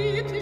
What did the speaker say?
sweet